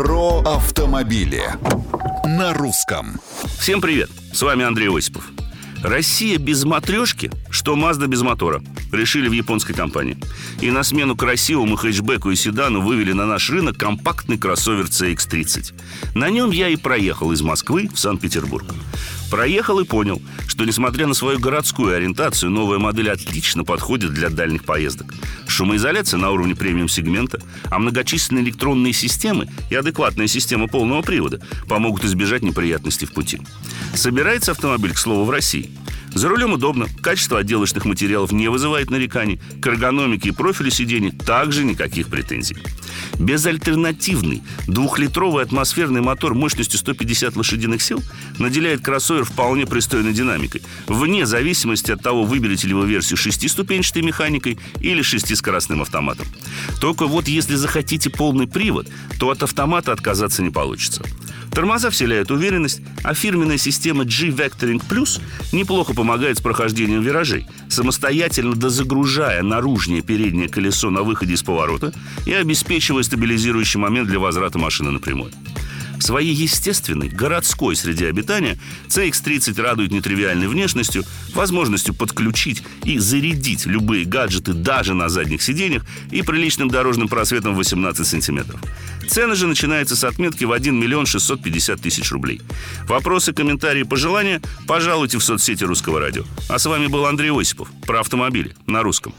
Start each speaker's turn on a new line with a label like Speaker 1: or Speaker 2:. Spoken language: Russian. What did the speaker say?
Speaker 1: Про автомобили на русском.
Speaker 2: Всем привет! С вами Андрей Осипов. Россия без матрешки, что Mazda без мотора. Решили в японской компании. И на смену красивому хэтчбеку и седану вывели на наш рынок компактный кроссовер CX-30. На нем я и проехал из Москвы в Санкт-Петербург. Проехал и понял, что несмотря на свою городскую ориентацию, новая модель отлично подходит для дальних поездок. Шумоизоляция на уровне премиум-сегмента, а многочисленные электронные системы и адекватная система полного привода помогут избежать неприятностей в пути. Собирается автомобиль, к слову, в России. За рулем удобно, качество отделочных материалов не вызывает нареканий, к эргономике и профилю сидений также никаких претензий. Безальтернативный двухлитровый атмосферный мотор мощностью 150 лошадиных сил наделяет кроссовер вполне пристойной динамикой, вне зависимости от того, выберете ли вы версию шестиступенчатой механикой или шестискоростным автоматом. Только вот если захотите полный привод, то от автомата отказаться не получится. Тормоза вселяют уверенность, а фирменная система G-Vectoring Plus неплохо помогает с прохождением виражей, самостоятельно дозагружая наружнее переднее колесо на выходе из поворота и обеспечивая стабилизирующий момент для возврата машины на Своей естественной, городской среде обитания CX-30 радует нетривиальной внешностью, возможностью подключить и зарядить любые гаджеты даже на задних сиденьях и приличным дорожным просветом 18 сантиметров. Цена же начинается с отметки в 1 миллион 650 тысяч рублей. Вопросы, комментарии, пожелания пожалуйте в соцсети Русского радио. А с вами был Андрей Осипов про автомобили на русском.